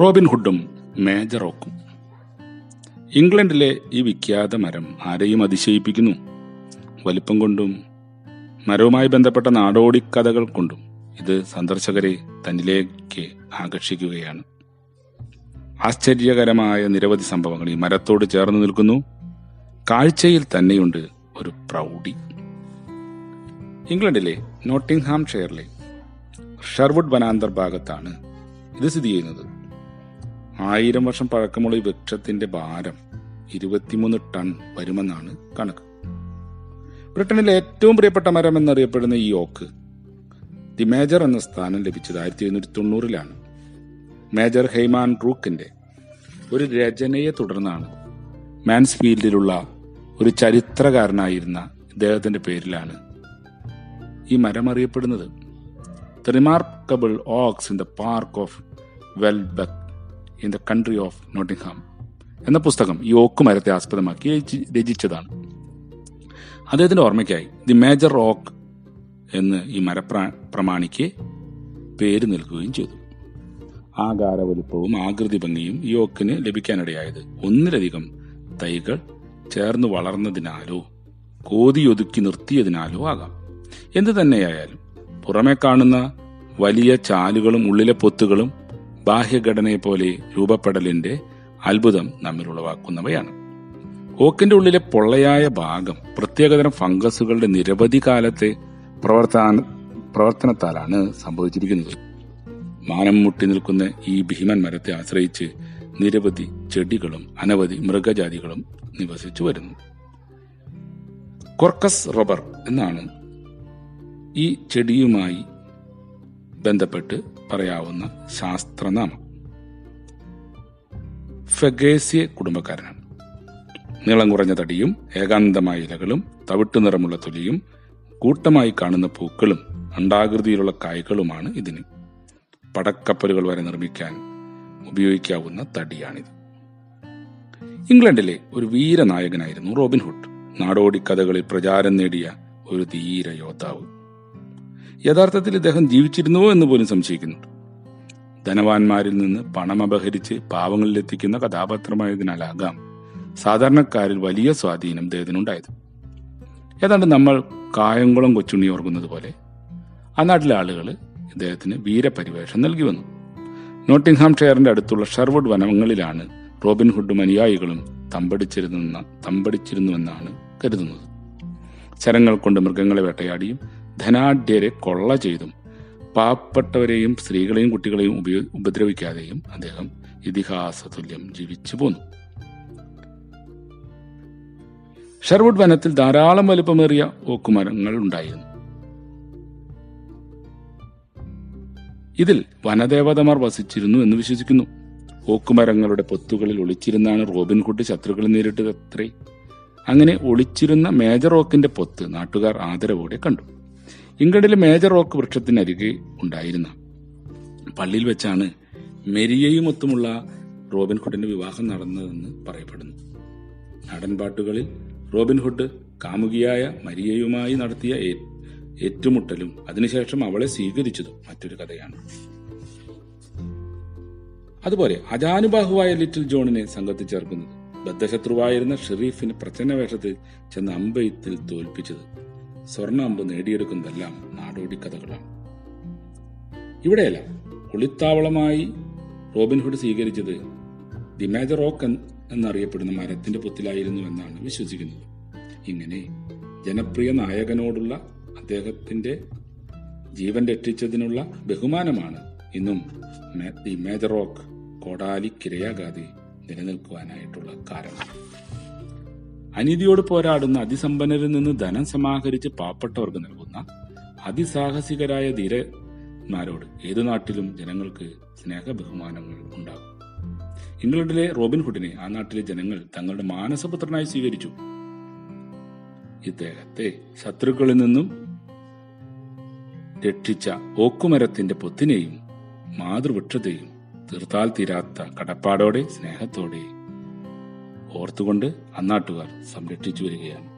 Robin ഹുഡും major ഓക്കും ഇംഗ്ലണ്ടിലെ ഈ വിഖ്യാത മരം ആരെയും അതിശയിപ്പിക്കുന്നു. വലിപ്പം കൊണ്ടും മരവുമായി ബന്ധപ്പെട്ട നാടോടി കഥകൾ കൊണ്ടും ഇത് സന്ദർശകരെ തന്നിലേക്ക് ആകർഷിക്കുകയാണ്. ആശ്ചര്യകരമായ നിരവധി സംഭവങ്ങൾ ഈ മരത്തോട് ചേർന്ന് നിൽക്കുന്നു. കാഴ്ചയിൽ തന്നെയുണ്ട് ഒരു പ്രൗഢി. ഇംഗ്ലണ്ടിലെ നോട്ടിംഗ്ഹാം ഷെയറിലെ ഷെർവുഡ് വനാന്തർ ഭാഗത്താണ് ഇത് സ്ഥിതി ചെയ്യുന്നത്. ആയിരം വർഷം പഴക്കമുള്ള ഈ വൃക്ഷത്തിന്റെ ഭാരം ഇരുപത്തിമൂന്ന് ടൺ വരുമെന്നാണ് കണക്ക്. ബ്രിട്ടനിലെ ഏറ്റവും പ്രിയപ്പെട്ട മരം എന്നറിയപ്പെടുന്ന ഈ ഓക്ക് ദി മേജർ എന്ന സ്ഥാനം ലഭിച്ചത് ആയിരത്തി എഴുന്നൂറ്റി തൊണ്ണൂറിലാണ് മേജർ ഹെയ്മാൻ റൂക്കിന്റെ ഒരു രചനയെ തുടർന്നാണ് മാൻസ്ഫീൽഡിലുള്ള ഒരു ചരിത്രകാരനായിരുന്ന ഇദ്ദേഹത്തിന്റെ പേരിലാണ് ഈ മരം അറിയപ്പെടുന്നത്. The remarkable oaks in the park of Welbeck in the country of Nottingham എന്ന പുസ്തകം ഈ ഓക്ക് മരത്തെ ആസ്പദമാക്കി രചിച്ചതാണ്. അദ്ദേഹത്തിന്റെ ഓർമ്മയ്ക്കായി ദി മേജർ ഓക്ക് എന്ന് ഈ മരപ്ര പ്രമാണിക്ക് പേര് നൽകുകയും ചെയ്തു. ആകാര വലുപ്പവും ആകൃതി ഭംഗിയും ഈ ഓക്കിന് ലഭിക്കാനിടയായത് ഒന്നിലധികം തൈകൾ ചേർന്ന് വളർന്നതിനാലോ കോതിയൊതുക്കി നിർത്തിയതിനാലോ ആകാം. എന്തു തന്നെയായാലും പുറമെ കാണുന്ന വലിയ ചാലുകളും ഉള്ളിലെ പൊത്തുകളും ബാഹ്യഘടനയെ പോലെ രൂപപ്പെടലിന്റെ അത്ഭുതം നമ്മിൽ ഉളവാക്കുന്നവയാണ്. ഓക്കിന്റെ ഉള്ളിലെ പൊള്ളയായ ഭാഗം പ്രത്യേകതരം ഫംഗസുകളുടെ നിരവധി കാലത്തെ പ്രവർത്തന പ്രവർത്തനത്താലാണ് സംഭവിച്ചിരിക്കുന്നത്. മാനം മുട്ടി നിൽക്കുന്ന ഈ ഭീമൻ മരത്തെ ആശ്രയിച്ച് നിരവധി ചെടികളും അനവധി മൃഗജാതികളും നിവസിച്ചു വരുന്നു. കൊർക്കസ് റബ്ബർ എന്നാണ് ഈ ചെടിയുമായി ബന്ധപ്പെട്ട് പറയാവുന്ന ശാസ്ത്രനാമം. ഫെഗേസിയ കുടുംബക്കാരനാണ്. നീളം കുറഞ്ഞ തടിയും ഏകാന്തമായ ഇലകളും തവിട്ടു നിറമുള്ള തൊലിയും കൂട്ടമായി കാണുന്ന പൂക്കളും അണ്ടാകൃതിയിലുള്ള കായ്കളുമാണ് ഇതിന്. പടക്കപ്പലുകൾ വരെ നിർമ്മിക്കാൻ ഉപയോഗിക്കാവുന്ന തടിയാണിത്. ഇംഗ്ലണ്ടിലെ ഒരു വീരനായകനായിരുന്നു റോബിൻഹുഡ് നാടോടി കഥകളിൽ പ്രചാരം നേടിയ ഒരു ധീര യോദ്ധാവ്. യഥാർത്ഥത്തിൽ ഇദ്ദേഹം ജീവിച്ചിരുന്നുവോ എന്ന് പോലും സംശയിക്കുന്നുണ്ട് ധനവാന്മാരിൽ നിന്ന് പണം അപഹരിച്ച് പാവങ്ങളിലെത്തിക്കുന്ന കഥാപാത്രമായതിനാലാകാം സാധാരണക്കാരിൽ വലിയ സ്വാധീനം ഇദ്ദേഹത്തിനുണ്ടായത് ഏതാണ്ട് നമ്മൾ കായംകുളം കൊച്ചുണ്ണി ഓർക്കുന്നത് പോലെ ആ നാട്ടിലെ ആളുകൾ ഇദ്ദേഹത്തിന് വീരപരിവേഷം നൽകി വന്നു. നോട്ടിംഗ്ഹാം ഷെയറിന്റെ അടുത്തുള്ള ഷെർവുഡ് വനങ്ങളിലാണ് റോബിൻഹുഡും അനുയായികളും തമ്പടിച്ചിരുന്ന തമ്പടിച്ചിരുന്നുവെന്നാണ് കരുതുന്നത്. ശരങ്ങൾ കൊണ്ട് മൃഗങ്ങളെ വേട്ടയാടിയും ധനാഢ്യരെ കൊള്ള ചെയ്തും പാവപ്പെട്ടവരെയും സ്ത്രീകളെയും കുട്ടികളെയും ഉപയോ- ഉപദ്രവിക്കാതെയും അദ്ദേഹം ഇതിഹാസ തുല്യം ജീവിച്ചു പോന്നു. ഷെർവുഡ് വനത്തിൽ ധാരാളം വലുപ്പമേറിയ ഓക്കുമരങ്ങൾ ഉണ്ടായിരുന്നു. ഇതിൽ വനദേവതമാർ വസിച്ചിരുന്നു എന്ന് വിശ്വസിക്കുന്നു. ഓക്കുമരങ്ങളുടെ പൊത്തുകളിൽ ഒളിച്ചിരുന്നാണ് റോബിൻഹുഡ് ശത്രുക്കളെ നേരിട്ടതത്രേ അങ്ങനെ ഒളിച്ചിരുന്ന മേജർ ഓക്കിന്റെ പൊത്ത് നാട്ടുകാർ ആദരവോടെ കണ്ടു. ഇംഗ്ലണ്ടിലെ മേജർ റോക്ക് വൃക്ഷത്തിനരികെ ഉണ്ടായിരുന്ന പള്ളിയിൽ വെച്ചാണ് മെരിയയുമൊത്തുമുള്ള റോബിൻഹുഡിന്റെ വിവാഹം നടന്നതെന്ന് പറയപ്പെടുന്നു. നടൻപാട്ടുകളിൽ റോബിൻഹുഡ് കാമുകിയായ മരിയയുമായി നടത്തിയ ഏറ്റുമുട്ടലും അതിനുശേഷം അവളെ സ്വീകരിച്ചതും മറ്റൊരു കഥയാണ്. അതുപോലെ അജാനുബാഹുവായ ലിറ്റിൽ ജോണിനെ സംഘത്തിൽ ചേർക്കുന്നത് ബദ്ധശത്രുവായിരുന്ന ഷെറീഫിന് പ്രച്ഛന്ന വേഷത്തിൽ ചെന്ന് അമ്പയത്തിൽ തോൽപ്പിച്ചത് സ്വർണ അമ്പ് നേടിയെടുക്കുന്നതെല്ലാം നാടോടി കഥകളാണ്. ഇവിടെയല്ല ഒളിത്താവളമായി റോബിൻഹുഡ് സ്വീകരിച്ചത് ദി മേജർ ഓക്ക് എന്ന് എന്നറിയപ്പെടുന്ന മരത്തിന്റെ പൊത്തിലായിരുന്നു എന്നാണ് വിശ്വസിക്കുന്നത്. ഇങ്ങനെ ജനപ്രിയ നായകനോടുള്ള അദ്ദേഹത്തിന്റെ ജീവൻ രക്ഷിച്ചതിനുള്ള ബഹുമാനമാണ് ഇന്നും ദി മേജർ ഓക്ക് കോടാലി കിരയാകാതെ നിലനിൽക്കുവാനായിട്ടുള്ള കാരണം. അനീതിയോട് പോരാടുന്ന അതിസമ്പന്നരിൽ നിന്ന് ധനം സമാഹരിച്ച് പാവപ്പെട്ടവർക്ക് നൽകുന്ന അതിസാഹസികരായ ധീരന്മാരോട് ഏതു നാട്ടിലും ജനങ്ങൾക്ക് സ്നേഹ ബഹുമാനങ്ങൾ ഉണ്ടാകും. ഇംഗ്ലണ്ടിലെ റോബിൻഹുഡിനെ ആ നാട്ടിലെ ജനങ്ങൾ തങ്ങളുടെ മാനസപുത്രനായി സ്വീകരിച്ചു. ഇദ്ദേഹത്തെ ശത്രുക്കളിൽ നിന്നും രക്ഷിച്ച ഓക്കുമരത്തിന്റെ പൊത്തിനെയും മാതൃവൃക്ഷത്തെയും തീർത്താൽ തീരാത്ത കടപ്പാടോടെ സ്നേഹത്തോടെ ഓർത്തുകൊണ്ട് അന്നാട്ടുകാർ സംരക്ഷിച്ചു വരികയാണ്.